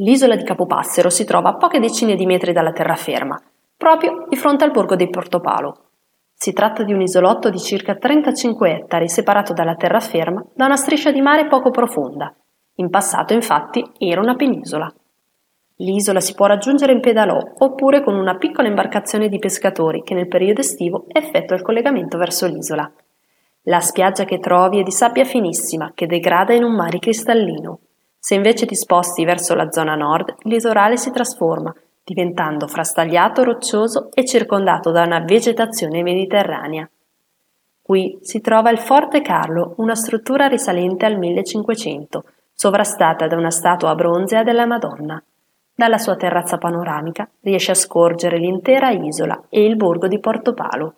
L'isola di Capopassero si trova a poche decine di metri dalla terraferma, proprio di fronte al borgo di Portopalo. Si tratta di un isolotto di circa 35 ettari separato dalla terraferma da una striscia di mare poco profonda. In passato, infatti, era una penisola. L'isola si può raggiungere in pedalò oppure con una piccola imbarcazione di pescatori che nel periodo estivo effettua il collegamento verso l'isola. La spiaggia che trovi è di sabbia finissima che degrada in un mare cristallino. Se invece ti sposti verso la zona nord, il litorale si trasforma, diventando frastagliato, roccioso e circondato da una vegetazione mediterranea. Qui si trova il Forte Carlo, una struttura risalente al 1500, sovrastata da una statua bronzea della Madonna. Dalla sua terrazza panoramica riesce a scorgere l'intera isola e il borgo di Portopalo.